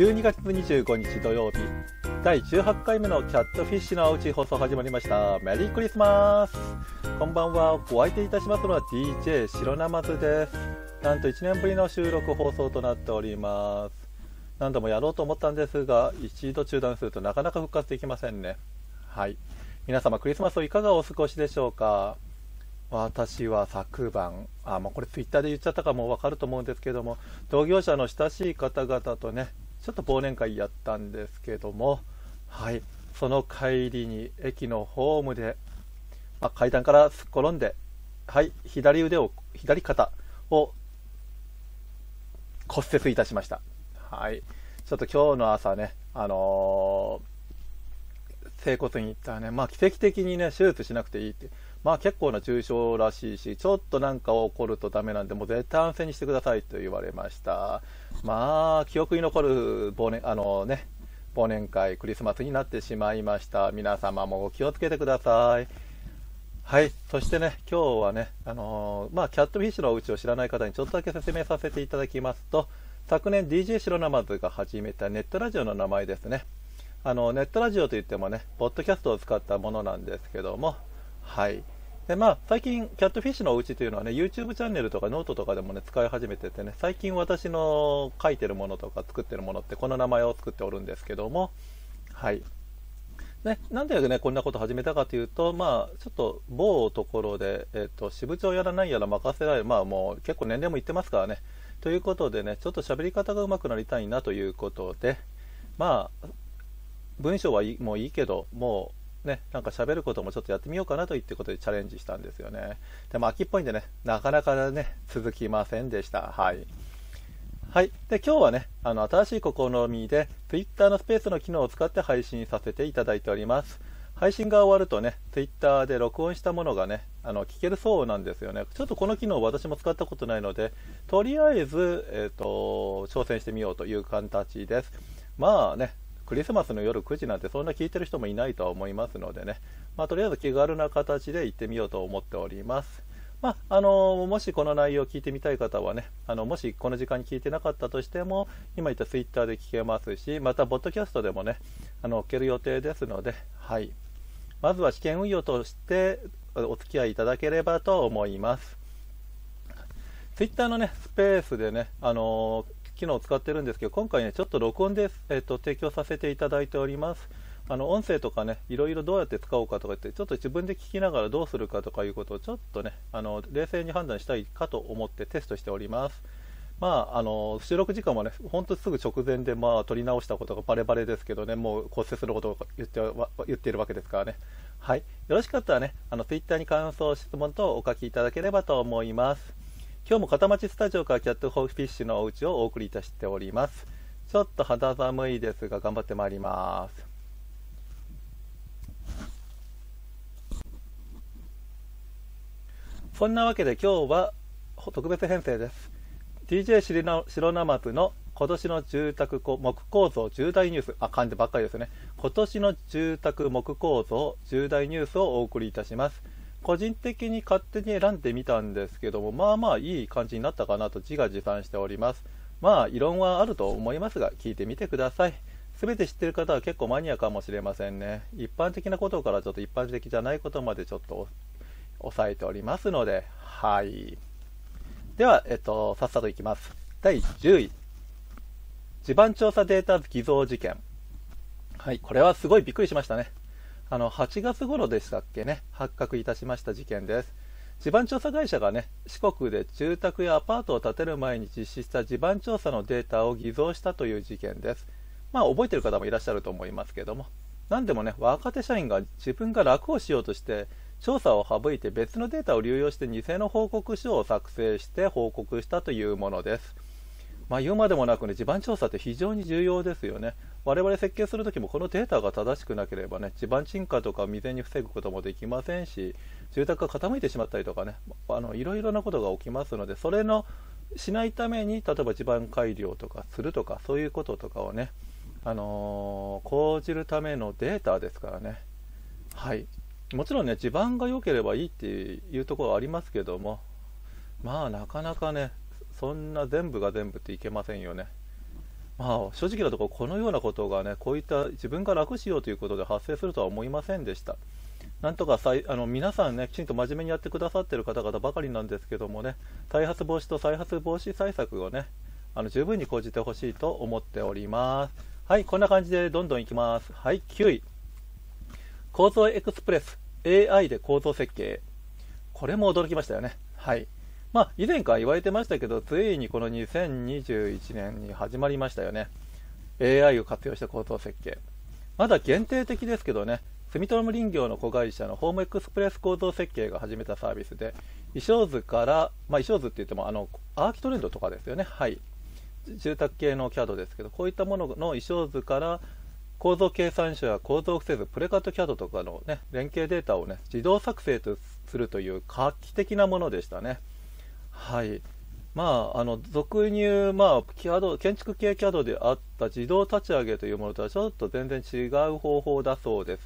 12月25日土曜日第18回目のキャットフィッシュのおうち放送始まりました。メリークリスマス。こんばんは。お相手いたしますのは DJ 白ナマズです。なんと1年ぶりの収録放送となっております。何度もやろうと思ったんですが一度中断するとなかなか復活できませんね。はい。皆様クリスマスをいかがお過ごしでしょうか？私は昨晩、あ、もうこれツイッターで言っちゃったかもわかると思うんですけども、同業者の親しい方々とね、ちょっと忘年会やったんですけども、はい、その帰りに駅のホームで、まあ、階段からすっ転んで、はい、左腕を、左肩を骨折いたしました。はい、ちょっと今日の朝ね、あのー、整骨院行ったらね、まあ奇跡的にね、手術しなくていいって。まあ結構な重症らしいし、ちょっとなんか起こるとダメなんで、もう絶対安静にしてくださいと言われました。まあ、記憶に残る忘年、あのね、忘年会、クリスマスになってしまいました。皆様もお気をつけてください。はい。そしてね、今日はね、あのー、まあ、キャットフィッシュのお家を知らない方にちょっとだけ説明させていただきますと、昨年 DJ 白ナマズが始めたネットラジオの名前ですね。あの、ネットラジオといってもね、ポッドキャストを使ったものなんですけども、はい。で、まあ、最近、キャットフィッシュのお家というのはね、YouTube チャンネルとかノートとかでもね、使い始めててね、最近私の書いてるものとか作ってるものってこの名前を作っておるんですけども、はい。ね、なんでね、こんなこと始めたかというと、まあ、ちょっと某ところで、えっ、と、支部長やらないやら任せられる、まあもう結構年齢もいってますからね。ということでね、ちょっと喋り方が上手くなりたいなということで、まあ、文章はいいもういいけど、もうね、なんか喋ることもちょっとやってみようかなといってことでチャレンジしたんですよね。でも秋っぽいんでね、なかなかね、続きませんでした。はい。はい。で、今日はね、あの、新しい試みで、Twitter のスペースの機能を使って配信させていただいております。配信が終わるとね、Twitter で録音したものがね、あの、聞けるそうなんですよね。ちょっとこの機能私も使ったことないので、とりあえず、えっ、ー、と、挑戦してみようという形です。まあね、クリスマスの夜9時なんてそんな聞いてる人もいないとは思いますのでね、まあ、とりあえず気軽な形で行ってみようと思っております。まあ、あのもしこの内容を聞いてみたい方はね、あのもしこの時間に聞いてなかったとしても、今言ったツイッターで聞けますし、また、ポッドキャストでもね、あの、置ける予定ですので、はい。まずは試験運用としてお付き合いいただければと思います。ツイッターのね、スペースでね、あの機能を使ってるんですけど、今回ね、ちょっと録音で、えっと、提供させていただいております。あの音声とかね、いろいろどうやって使おうかとか言って、ちょっと自分で聞きながらどうするかとかいうことをちょっとね、あの冷静に判断したいかと思ってテストしております。まあ、あの収録時間もね、本当すぐ直前で、まあ、撮り直したことがバレバレですけどね、もう骨折することを言って言っているわけですからね。はい。よろしかったらね、あの、Twitter に感想、質問等お書きいただければと思います。今日も片町スタジオからキャットフォーフィッシュのお家をお送りいたしております。ちょっと肌寒いですが、頑張ってまいります。そんなわけで今日は特別編成です。DJ 白ナマズの今年の住宅木構造重大ニュース、あ、漢字ばっかりですね。今年の住宅木構造重大ニュースをお送りいたします。個人的に勝手に選んでみたんですけども、まあまあいい感じになったかなと自画自賛しております。まあ異論はあると思いますが、聞いてみてください。すべて知ってる方は結構マニアかもしれませんね。一般的なことからちょっと一般的じゃないことまでちょっと押さえておりますので、はい。では、えっと、さっさといきます。第10位。地盤調査データ偽造事件。はい、これはすごいびっくりしましたね。あの、8月頃でしたっけね、発覚いたしました事件です。地盤調査会社がね、四国で住宅やアパートを建てる前に実施した地盤調査のデータを偽造したという事件です。まあ、覚えてる方もいらっしゃると思いますけども。何でもね、若手社員が自分が楽をしようとして、調査を省いて別のデータを流用して偽の報告書を作成して報告したというものです。まあ、言うまでもなくね、地盤調査って非常に重要ですよね。我々設計するときもこのデータが正しくなければね、地盤沈下とか未然に防ぐこともできませんし、住宅が傾いてしまったりとかね、あのいろいろなことが起きますので、それのしないために、例えば地盤改良とかするとか、そういうこととかをね、あのー、講じるためのデータですからね。はい。もちろんね、地盤が良ければいいっていうところはありますけども、まあなかなかね、そんな全部が全部っていけませんよね。まあ、正直なところ、このようなことがね、こういった自分が楽しようということで発生するとは思いませんでした。なんとかさいあの皆さんね、きちんと真面目にやってくださっている方々ばかりなんですけどもね、再発防止と再発防止対策をね、あの十分に講じてほしいと思っております。はい、こんな感じでどんどんいきます。はい、9位。構造エクスプレス AI で構造設計。これも驚きましたよね。はい。まあ、以前から言われてましたけど、ついにこの2021年に始まりましたよね。AI を活用した構造設計。まだ限定的ですけどね、住友林業の子会社のホームエクスプレス構造設計が始めたサービスで、衣装図から、まあ、衣装図って言ってもあのアーキトレンドとかですよね、はい、住宅系の CAD ですけど、こういったものの衣装図から構造計算書や構造不正図、プレカット CAD とかの、ね、連携データを、ね、自動作成とするという画期的なものでしたね。はい。まあ、あの俗に言う、まあ、CAD 建築系 CAD であった自動立ち上げというものとはちょっと全然違う方法だそうです。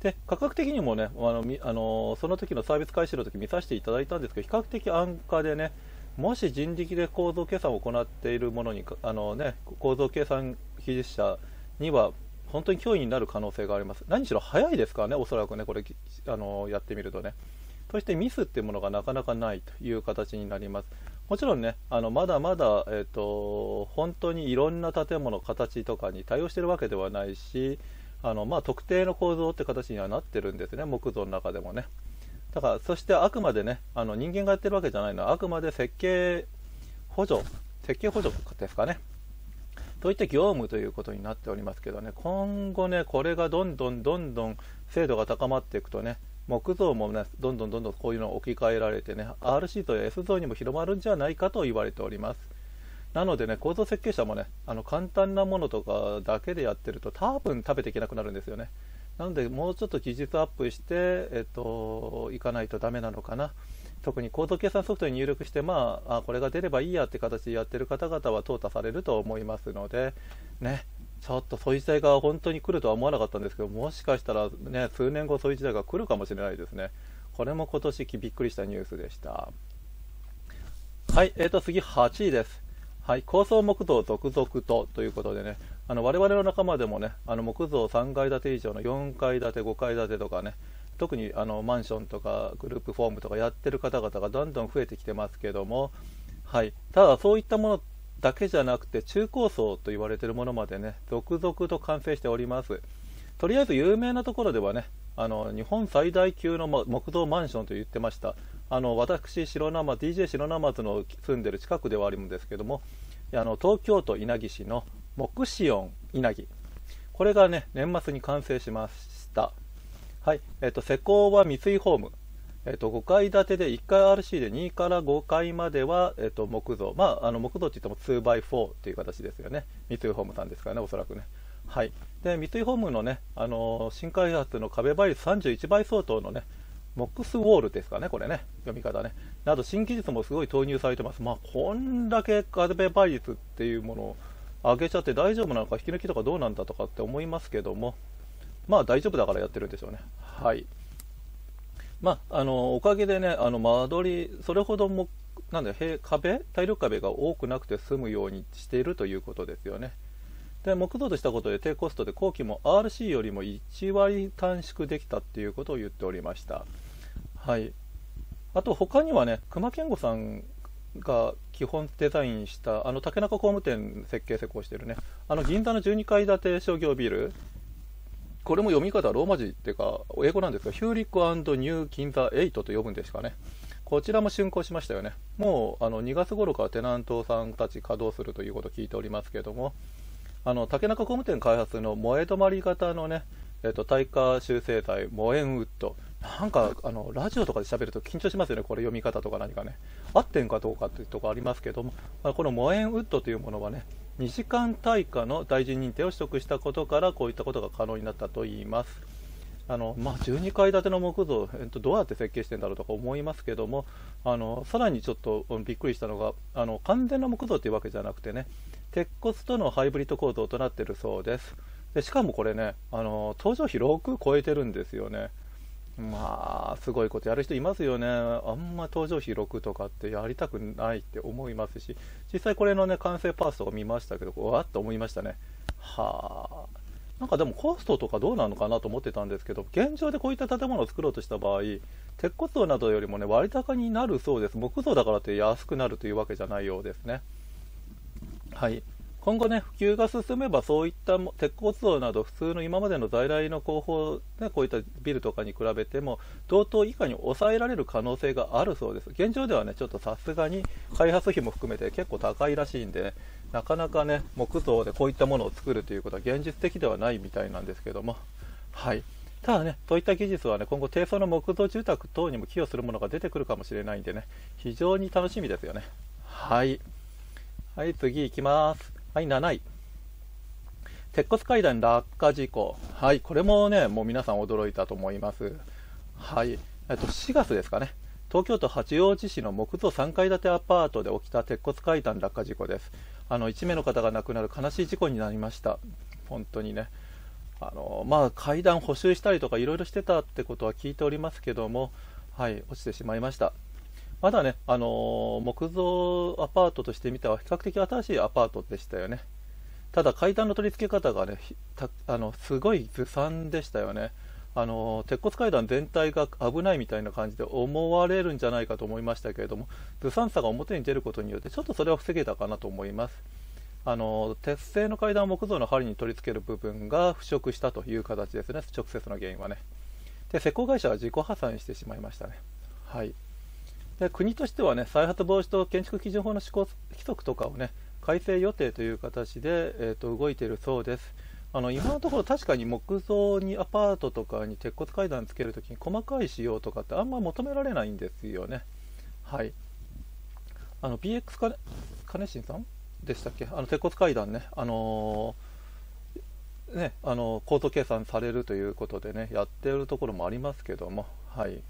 で価格的にもねあのあのその時のサービス開始の時見させていただいたんですけど比較的安価でねもし人力で構造計算を行っているものにあの、ね、構造計算技術者には本当に脅威になる可能性があります。何しろ早いですからねおそらくねこれあのやってみるとね。そしてミスっていうものがなかなかないという形になりますもちろんねあのまだまだ、えーと本当にいろんな建物形とかに対応しているわけではないしあの、まあ、特定の構造って形にはなってるんですね、木造の中でもね。だから、そしてあくまでね、あの人間がやってるわけじゃないのは、あくまで設計補助、設計補助ですかね。といった業務ということになっておりますけどね、今後ね、これがどんどんどんどん精度が高まっていくとね、木造もね、どんどんどんどんこういうのを置き換えられてね、R シートや S 像にも広まるんじゃないかと言われております。なのでね、構造設計者もね、あの簡単なものとかだけでやってると、多分食べていけなくなるんですよね。なので、もうちょっと技術アップして、えっと、いかないとダメなのかな。特にコード計算ソフトに入力して、まあ、あこれが出ればいいやって形でやってる方々は淘汰されると思いますので、ね、ちょっとそういう時代が本当に来るとは思わなかったんですけど、もしかしたら、ね、数年後そういう時代が来るかもしれないですね。これも今年びっくりしたニュースでした。はい、えーと、次8位です。はい、高層木造続々とということでね、あの我々の仲間でもね、あの木造3階建て以上の4階建て、5階建てとかね、特にあのマンションとかグループフォームとかやってる方々がどんどん増えてきてますけども、はい、ただそういったものだけじゃなくて中高層と言われているものまでね続々と完成しております。とりあえず有名なところではねあの日本最大級の木造マンションと言ってました。あの私白生 DJ 白生津の住んでる近くではあるんですけどもあの東京都稲城市の木シオン稲城。これがね年末に完成しました。はいえっ、と施工は三井ホーム。えっと、5階建てで1階 RC で2から5階までは、えっと、木造、まあ、あの木造って言っても 2x4 という形ですよね、三井ホームさんですからね、おそらくね。はい、で三井ホームのね、あの新開発の壁倍率31倍相当のね、モックスウォールですかね、これね、読み方ね。など、新技術もすごい投入されてます。まあ、こんだけ壁倍率っていうものを上げちゃって大丈夫なのか、引き抜きとかどうなんだとかって思いますけども、まあ、大丈夫だからやってるんでしょうね。はい。まあ、あのおかげでね、あの間取り、それほどもなんだ壁、体力壁が多くなくて済むようにしているということですよね。で木造としたことで低コストで工期も RC よりも1割短縮できたっていうことを言っておりました。はい、あと他にはね、隈研吾さんが基本デザインしたあの竹中工務店設計施工してるね、あの銀座の12階建て商業ビル、これも読み方はローマ字っていうか英語なんですが、ヒューリックニューギンザ・エイトと呼ぶんですかね。こちらも竣工しましたよね。もうあの2月頃からテナントさんたち稼働するということを聞いておりますけども、あの竹中工務店開発の燃え止まり型のね、えっと、耐火修正剤、モエンウッド、なんかあのラジオとかで喋ると緊張しますよね、これ読み方とか何かね、合ってんかどうかっていうところありますけども、このモエンウッドというものはね、2時間耐火の大臣認定を取得したことから、こういったことが可能になったといいます。あのまあ、12階建ての木造、えっと、どうやって設計してんだろうとか思いますけどもあのさらにちょっとびっくりしたのがあの完全な木造というわけじゃなくてね鉄骨とのハイブリッド構造となっているそうです。でしかもこれねあの搭乗費6超えてるんですよね。まあ、すごいことやる人いますよね。あんま登場費6とかってやりたくないって思いますし、実際これのね、完成パースとか見ましたけど、わっと思いましたね。はあ。なんかでもコストとかどうなのかなと思ってたんですけど、現状でこういった建物を作ろうとした場合、鉄骨造などよりもね、割高になるそうです。木造だからって安くなるというわけじゃないようですね。はい。今後ね、普及が進めば、そういった鉄骨造など、普通の今までの在来の工法、ね、こういったビルとかに比べても、同等以下に抑えられる可能性があるそうです。現状ではね、ちょっとさすがに開発費も含めて結構高いらしいんで、ねなかなかね、木造でこういったものを作るということは現実的ではないみたいなんですけども、はい。ただね、そういった技術はね、今後、低層の木造住宅等にも寄与するものが出てくるかもしれないんでね、非常に楽しみですよね。はい。はい、次行きます。はい、7位。鉄骨階段落下事故。はい、これもね、もう皆さん驚いたと思います。はい、えっと、4月ですかね。東京都八王子市の木造3階建てアパートで起きた鉄骨階段落下事故です。あの、1名の方が亡くなる悲しい事故になりました。本当にね。あの、まあ、階段補修したりとかいろいろしてたってことは聞いておりますけども、はい、落ちてしまいました。まだね、あの、木造アパートとして見たら比較的新しいアパートでしたよね。ただ階段の取り付け方がね、あのすごいずさんでしたよね。あの鉄骨階段全体が危ないみたいな感じで思われるんじゃないかと思いましたけれども、ずさんさが表に出ることによって、ちょっとそれを防げたかなと思います。あの鉄製の階段を木造の針に取り付ける部分が腐食したという形ですね、直接の原因はね。で施工会社は自己破産してしまいましたね。はいで国としてはね再発防止と建築基準法の施行規則とかをね改正予定という形で、えーと、動いているそうです。あの今のところ確かに木造にアパートとかに鉄骨階段つけるときに細かい仕様とかってあんま求められないんですよね。はい。あの BX カネカネシンさんでしたっけ？あの鉄骨階段ね、あのー、ね、あの構造計算されるということでね、やってるところもありますけども、はい。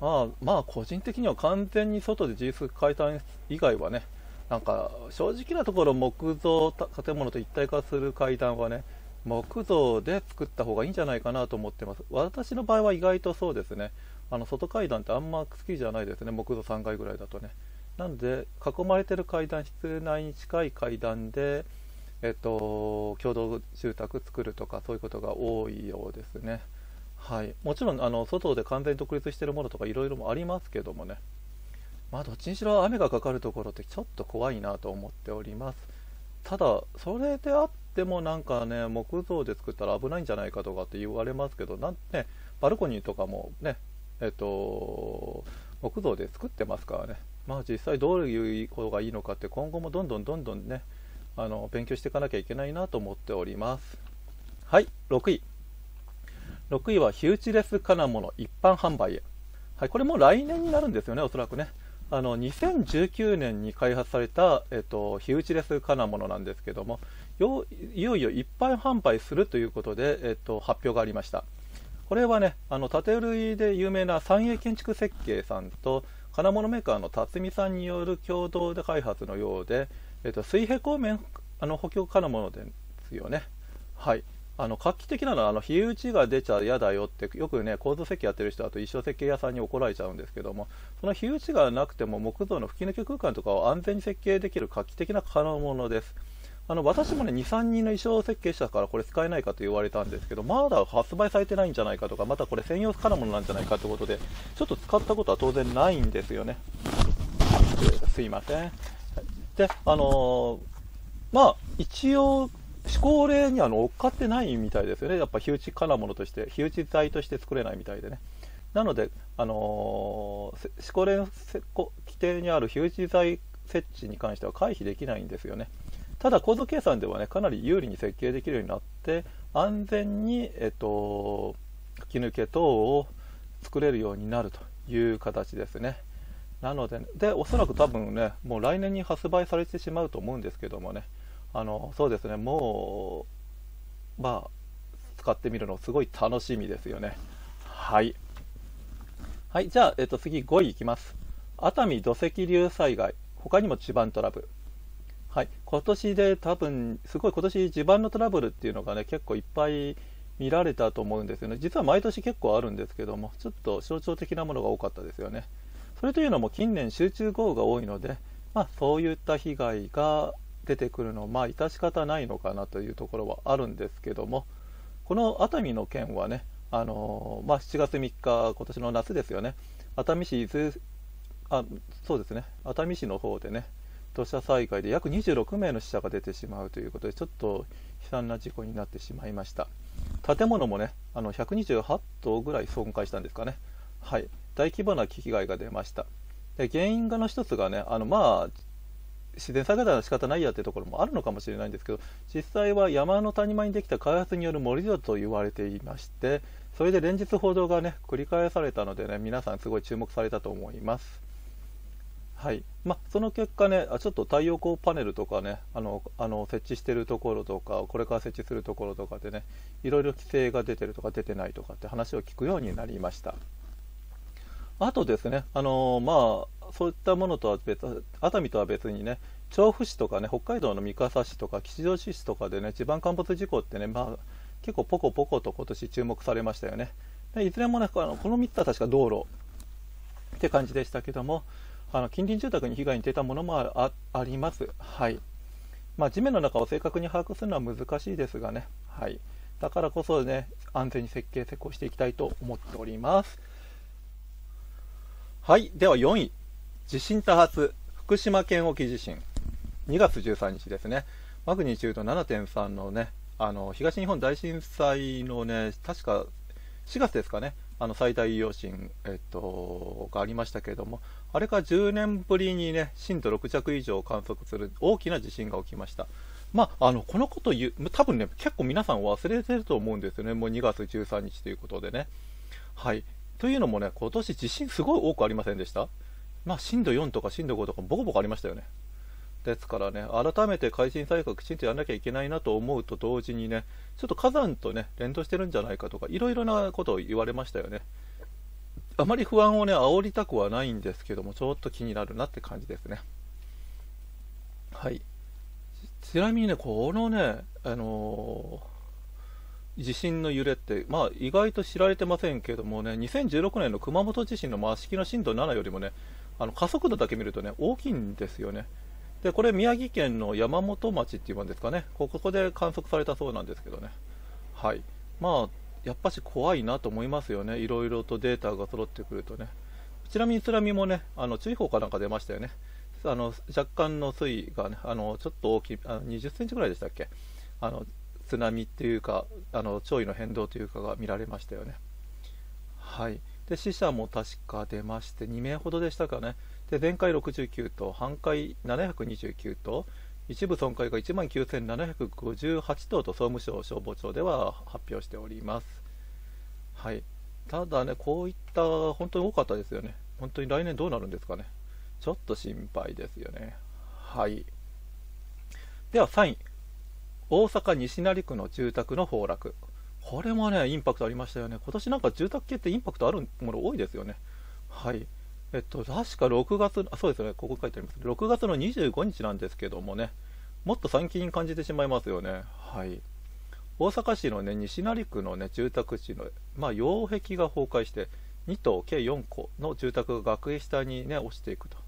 まあ、まあ、個人的には完全に外で自立階段以外はね、なんか正直なところ木造建物と一体化する階段はね、木造で作った方がいいんじゃないかなと思ってます。私の場合は意外とそうですね。あの外階段ってあんま好きじゃないですね。木造3階ぐらいだとね。なので、囲まれてる階段、室内に近い階段で、えっと、共同住宅作るとか、そういうことが多いようですね。はい、もちろんあの外で完全に独立しているものとかいろいろもありますけどもね、まあ、どっちにしろ雨がかかるところってちょっと怖いなと思っております。ただ、それであってもなんかね、木造で作ったら危ないんじゃないかとかって言われますけど、なんね、バルコニーとかもね、えっと、木造で作ってますからね、まあ実際どういうことがいいのかって今後もどんどんどんどんね、あの勉強していかなきゃいけないなと思っております。はい、6位。6位は日打ちレス金物一般販売へ。はい、これも来年になるんですよね、おそらくね。あの2019年に開発された、えっと、日打ちレス金物なんですけどもいよいよ一般販売するということで、えっと、発表がありましたこれはねあの建類で有名な三栄建築設計さんと金物メーカーの辰巳さんによる共同で開発のようで、えっと、水平光面あの補強金物ですよねはいあの画期的なのはあの火打ちが出ちゃ嫌だよってよくね構造設計やってる人だと一生設計屋さんに怒られちゃうんですけどもその火打ちがなくても木造の吹き抜け空間とかを安全に設計できる画期的な可能ものです。あの私もね23人の衣装設計したからこれ使えないかと言われたんですけどまだ発売されてないんじゃないかとかまたこれ専用金物なんじゃないかということでちょっと使ったことは当然ないんですよね。すいません。であのー、まあ一応考例には乗っかってないみたいですよね、やっぱ火打ち金物として、火打ち材として作れないみたいでね。なので、あのー、思考例の規定にある火打ち材設置に関しては回避できないんですよね。ただ構造計算ではね、かなり有利に設計できるようになって、安全に、えっと、吹き抜け等を作れるようになるという形ですね。なので、で、おそらく多分ね、もう来年に発売されてしまうと思うんですけどもね、あのそうですね。もうまあ使ってみるのすごい楽しみですよね。はい。はいじゃあ、えっと、次5位いきます。熱海土石流災害他にも地盤トラブル。はい今年で多分すごい今年地盤のトラブルっていうのがね結構いっぱい見られたと思うんですよね。実は毎年結構あるんですけどもちょっと象徴的なものが多かったですよね。それというのも近年集中豪雨が多いので、まあ、そういった被害が出てくるのまあ致し方ないのかなというところはあるんですけどもこの熱海の件はねあのまあ、7月3日今年の夏ですよね。熱海市伊豆あそうですね。熱海市の方でね土砂災害で約26名の死者が出てしまうということでちょっと悲惨な事故になってしまいました。建物もねあの128棟ぐらい損壊したんですかね。はい。大規模な被害が出ました。で原因がの一つがねあのまあ自然災害は仕方ないやというところもあるのかもしれないんですけど実際は山の谷間にできた開発による盛り土と言われていましてそれで連日報道がね繰り返されたのでね皆さんすごい注目されたと思いますはいまその結果ね、ちょっと太陽光パネルとかね、あのあの設置してるところとか、これから設置するところとかでね、いろいろ規制が出てるとか出てないとかって話を聞くようになりました。あとですね、あのまあ、そういったものとは別、熱海とは別にね、調布市とかね、北海道の三笠市とか吉祥寺市とかでね、地盤陥没事故ってね、まあ、結構ポコポコと今年注目されましたよね。でいずれもね、この3つは確か道路って感じでしたけども、あの近隣住宅に被害に出たものもあります。はいまあ、地面の中を正確に把握するのは難しいですがね、はい、だからこそね、安全に設計、施工していきたいと思っております。はい、では4位、地震多発、福島県沖地震、2月13日ですね、マグニチュード7.3のね、あの東日本大震災のね、確か4月ですかね、あの最大余震、えっと、がありましたけれども、あれから10年ぶりにね、震度6弱以上を観測する大きな地震が起きました。まあ、あのこのこと言う、多分ね、結構皆さん忘れてると思うんですよね、もう2月13日ということでね。はい、というのもね、今年地震すごい多くありませんでした？まあ、震度4とか震度5とかボコボコありましたよね。ですからね、改めて改心対策きちんとやらなきゃいけないなと思うと同時にね、ちょっと火山とね、連動してるんじゃないかとか、いろいろなことを言われましたよね。あまり不安をね、煽りたくはないんですけども、ちょっと気になるなって感じですね。はい。ちなみにね、このね、あのー、地震の揺れって、まあ、意外と知られてませんけどもね、2016年の熊本地震の増式の震度7よりもね、あの加速度だけ見るとね、大きいんですよね。でこれ宮城県の山本町っていうんですかね。ここで観測されたそうなんですけどね。はい。まあやっぱし怖いなと思いますよね。いろいろとデータが揃ってくるとね。ちなみに津波もねあの注意報かなんか出ましたよね。あの若干の水位がねあのちょっと大きいあの20センチぐらいでしたっけ？あの津波っていうかあの潮位の変動というかが見られましたよね。はい。で死者も確か出まして2名ほどでしたかねで全壊69と半壊729と一部損壊が1万9758頭と総務省消防庁では発表しております。はい、ただね、こういった本当に多かったですよね。本当に来年どうなるんですかね。ちょっと心配ですよね。はい。では3位、大阪西成区の住宅の崩落。これもね、インパクトありましたよね。今年なんか住宅系ってインパクトあるもの多いですよね。はい。えっと、確か6月、あそうですね、ここ書いてあります。6月の25日なんですけどもね、もっと最近感じてしまいますよね。はい。大阪市のね、西成区のね、住宅地の、まあ、擁壁が崩壊して、2棟計4戸の住宅が崖下にね、落ちていくと。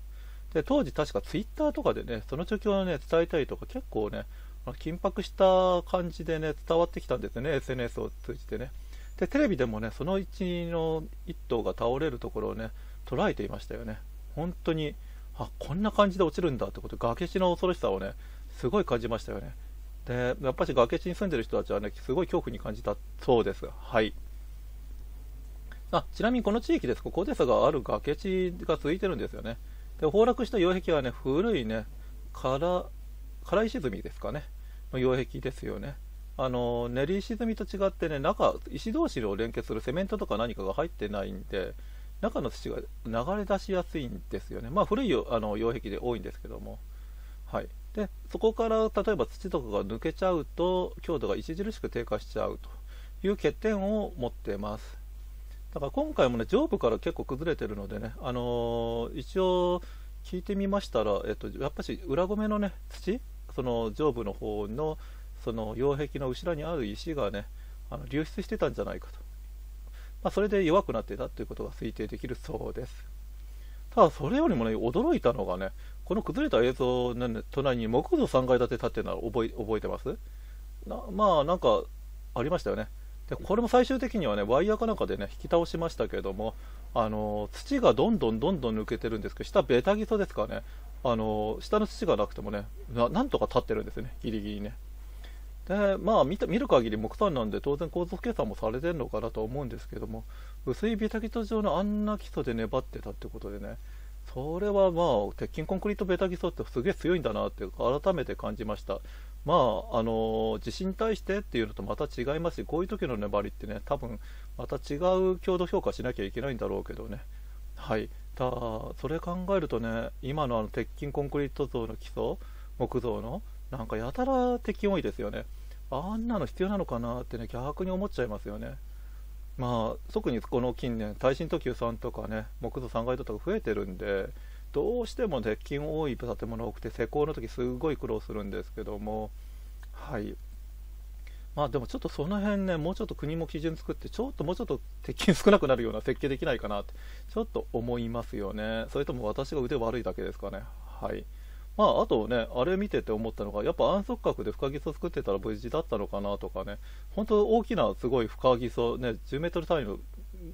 で、当時確かツイッターとかでね、その状況をね、伝えたりとか、結構ね、緊迫した感じでね、伝わってきたんですよね、SNS を通じてね。で、テレビでもね、その1の1棟が倒れるところをね、捉えていましたよね。本当に、あ、こんな感じで落ちるんだってこと、崖地の恐ろしさをね、すごい感じましたよね。で、やっぱり崖地に住んでる人たちはね、すごい恐怖に感じたそうです。はい。あちなみにこの地域です、高低差がある崖地が続いてるんですよね。で崩落した擁壁はね、古いね、から唐石積みですかね、の擁壁ですよね。あの練り石積みと違ってね、中、石同士を連結するセメントとか何かが入ってないんで、中の土が流れ出しやすいんですよね。まあ古いあの擁壁で多いんですけども。はい。で、そこから例えば土とかが抜けちゃうと、強度が著しく低下しちゃうという欠点を持ってます。だから今回もね、上部から結構崩れてるのでね、あのー、一応聞いてみましたら、えっと、やっぱし裏ごめのね、土、その上部の方のその擁壁の後ろにある石がね、あの流出してたんじゃないかと、まあ、それで弱くなってたということが推定できるそうです。ただそれよりもね驚いたのがねこの崩れた映像の、ね、隣に木造3階建て建ってるのは覚え覚えてます？なまあなんかありましたよね。でこれも最終的にはねワイヤーかなんかでね引き倒しましたけどもあの土がどんどんどんどん抜けてるんですけど下ベタギソですからね。あの下の土がなくてもねなんとか立ってるんですね。ギリギリね。でまあ見た見る限り木炭なんで当然構造計算もされてるのかなと思うんですけども薄いビタギソ状のあんな基礎で粘ってたってことでねそれはまあ鉄筋コンクリートベタ基礎ってすげえ強いんだなって改めて感じました。まああの地震に対してっていうのとまた違いますしこういう時の粘りってね多分また違う強度評価しなきゃいけないんだろうけどね。はい。ただそれ考えるとね今のあの鉄筋コンクリート像の基礎木造のなんかやたら鉄筋多いですよね。あんなの必要なのかなってね逆に思っちゃいますよね。まあ特にこの近年耐震特急さんとかね木造3階建てが増えてるんでどうしても鉄筋多い建物多くて施工の時すごい苦労するんですけどもはい。まあでもちょっとその辺ねもうちょっと国も基準作ってちょっともうちょっと鉄筋少なくなるような設計できないかなってちょっと思いますよね。それとも私が腕悪いだけですかね。はい。まあ、あとね、あれ見てて思ったのが、やっぱ安息角で深基礎作ってたら無事だったのかなとかね、本当大きなすごい深基礎、ね、10メートル単位の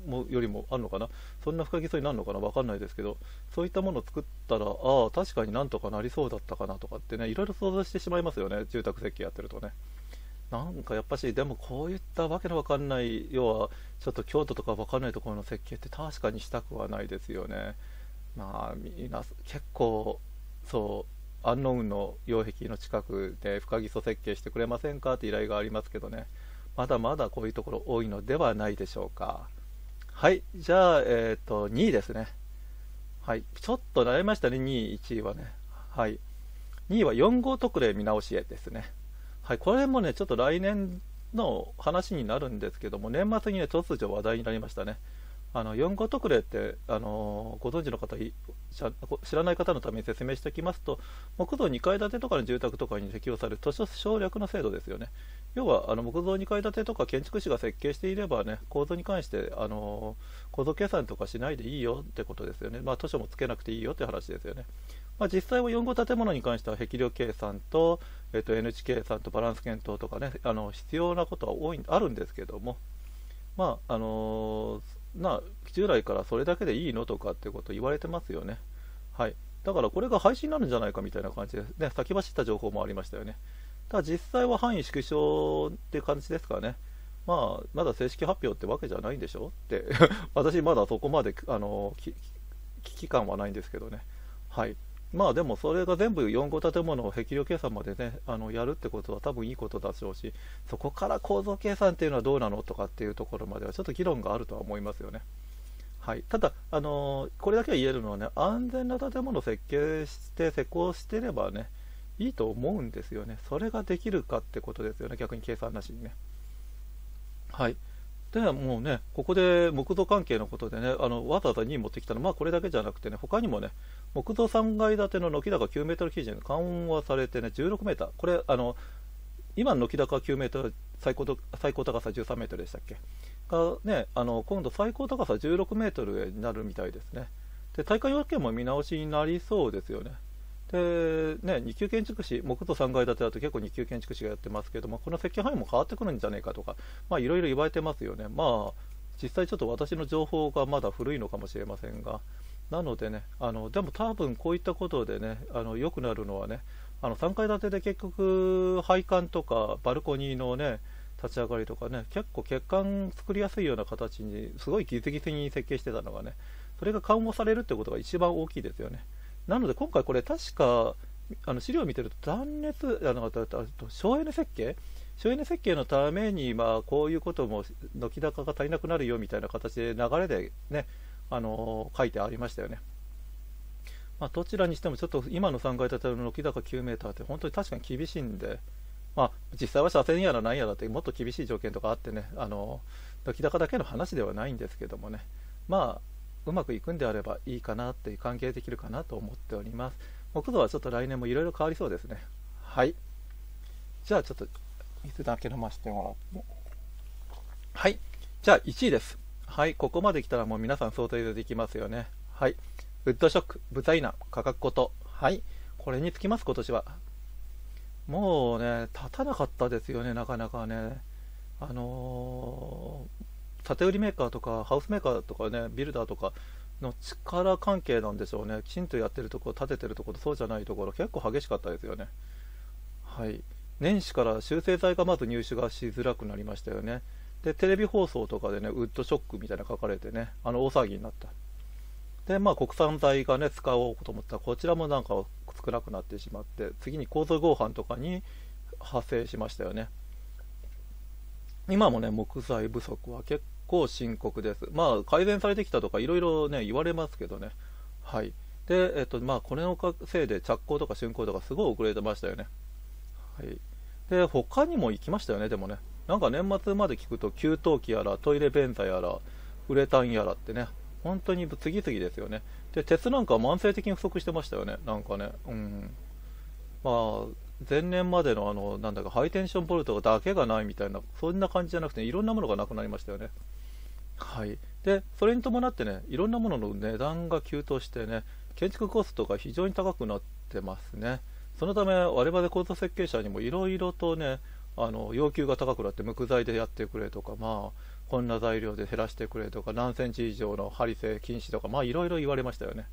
もよりもあるのかな、そんな深基礎になるのかな、分かんないですけど、そういったものを作ったら、ああ、確かになんとかなりそうだったかなとかってね、いろいろ想像してしまいますよね、住宅設計やってるとね。なんかやっぱし、でもこういったわけのわかんない、要はちょっと京都とかわかんないところの設計って確かにしたくはないですよね。まあ、みんな結構、そう、アンノウンの擁壁の近くで深基礎設計してくれませんか？って依頼がありますけどね、まだまだこういうところ多いのではないでしょうか。はい、じゃあ、えっ、ー、と、2位ですね。はい、ちょっと悩みましたね、2位、1位はね。はい。2位は4号特例見直しへですね。はい、これもね、ちょっと来年の話になるんですけども、年末にね、突如話題になりましたね。あの4号特例って、あのご存知の方知らない方のために説明しておきますと木造2階建てとかの住宅とかに適用される図書省略の制度ですよね要はあの木造2階建てとか建築士が設計していればね構造に関してあの構造計算とかしないでいいよってことですよねまあ図書もつけなくていいよって話ですよねまあ、実際は4号建物に関しては壁量計算と,、えー、と N 値計算とバランス検討とかねあの必要なことは多いあるんですけどもまああのな従来からそれだけでいいのとかってこと言われてますよね。はい。だからこれが廃止になるんじゃないかみたいな感じで、ね、先走った情報もありましたよね。ただ実際は範囲縮小って感じですかね。まあ、まだ正式発表ってわけじゃないんでしょって 私まだそこまであの危機感はないんですけどね。はい。まあでもそれが全部4号建物を壁量計算までねあのやるってことは多分いいことだしょうしそこから構造計算っていうのはどうなのとかっていうところまではちょっと議論があるとは思いますよね。はい、ただ、あの、これだけは言えるのはね安全な建物を設計して施工してればねいいと思うんですよね。それができるかってことですよね逆に計算なしにね。はいでもうね、ここで木造関係のことでね、あのわざわざ2位持ってきたのは、まあ、これだけじゃなくてね、他にもね、木造3階建ての軒高9メートル基準が緩和されてね、16メーター、これ、あの今の軒高9メートル、最高最高高さ13メートルでしたっけ？がね、あの今度最高高さ16メートルになるみたいですね。で、大会要件も見直しになりそうですよね。で、ね、2級建築士、木造3階建てだと結構2級建築士がやってますけども、この設計範囲も変わってくるんじゃないかとか、いろいろ言われてますよね。まあ、実際ちょっと私の情報がまだ古いのかもしれませんが、なのでね、あのでも多分こういったことでね、あの良くなるのはね、あの3階建てで結局、配管とかバルコニーのね、立ち上がりとかね、結構欠陥作りやすいような形に、すごいギスギスに設計してたのがね、それが緩和されるってことが一番大きいですよね。なので今回これ確かあの資料を見てると断熱あの省エネ設計？省エネ設計のために、まあ、こういうことも軒高が足りなくなるよみたいな形で流れでね、あの書いてありましたよね。まあ、どちらにしてもちょっと今の3階建ての軒高9メーターって本当に確かに厳しいんで、まあ、実際は車線やら何やらってもっと厳しい条件とかあってね、あの軒高だけの話ではないんですけどもね、まあ、うまくいくんであればいいかなっていう関係できるかなと思っております木造はちょっと来年もいろいろ変わりそうですねはいじゃあちょっと水だけ飲ませてもらってはい。じゃあ1位です。はい。ここまで来たらもう皆さん想定できますよね。はい。ウッドショック、ブザイナ、価格こと。はい。これにつきます、今年は。もうね、立たなかったですよね、なかなかね。あのー、建売メーカーとか、ハウスメーカーとかね、ビルダーとかの力関係なんでしょうね。きちんとやってるところ、建ててるところ、そうじゃないところ、結構激しかったですよね。はい。年始から修正剤がまず入手がしづらくなりましたよね。で、テレビ放送とかでね、ウッドショックみたいな書かれてね、あの、大騒ぎになった。で、まあ、国産材がね、使おうと思ったら、こちらもなんか少なくなってしまって、次に構造合板とかに発生しましたよね。今もね、木材不足は結構深刻です。まあ、改善されてきたとか、いろいろね、言われますけどね。はい。で、えっと、まあ、これのせいで着工とか竣工とかすごい遅れてましたよね。はい。で、他にも行きましたよね、でもね。なんか年末まで聞くと、給湯器やら、トイレ便座やら、ウレタンやらってね、本当に次々ですよね。で、鉄なんか慢性的に不足してましたよね、なんかね。うん。まあ、前年までのあの、なんだか、ハイテンションボルトだけがないみたいな、そんな感じじゃなくて、いろんなものがなくなりましたよね。はい。で、それに伴ってね、いろんなものの値段が急騰してね、建築コストが非常に高くなってますね。そのため、我々構造設計者にもいろいろとね、あの要求が高くなって木材でやってくれとか、まあ、こんな材料で減らしてくれとか、何センチ以上の針製禁止とか、まあいろいろ言われましたよね。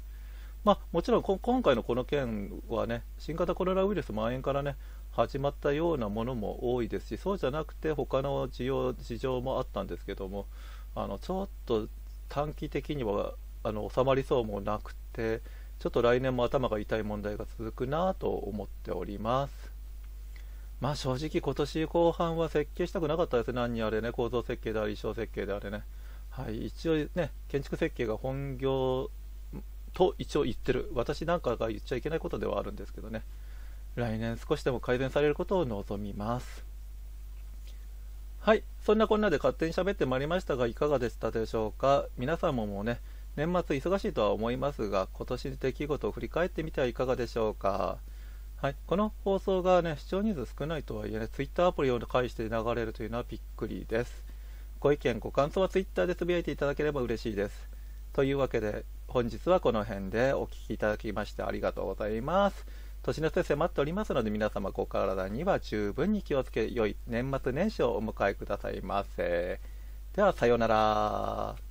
まあもちろん今回のこの件はね、新型コロナウイルス蔓延からね、始まったようなものも多いですし、そうじゃなくて他の事情事情もあったんですけども、あのちょっと短期的にはあの収まりそうもなくて、ちょっと来年も頭が痛い問題が続くなと思っております。まあ正直今年後半は設計したくなかったです何にあれね、構造設計であり、衣装設計であれね。はい、一応ね、建築設計が本業と一応言ってる。私なんかが言っちゃいけないことではあるんですけどね。来年少しでも改善されることを望みます。はい、そんなこんなで勝手に喋ってまいりましたが、いかがでしたでしょうか。皆さんももうね、年末忙しいとは思いますが、今年の出来事を振り返ってみてはいかがでしょうか。はい、この放送がね、視聴人数少ないとはいえね、Twitter アプリを介して流れるというのはびっくりです。ご意見、ご感想は Twitter でつぶやいていただければ嬉しいです。というわけで、本日はこの辺でお聴きいただきましてありがとうございます。年の瀬迫っておりますので、皆様ご体には十分に気をつけ、良い年末年始をお迎えくださいませ。では、さようなら。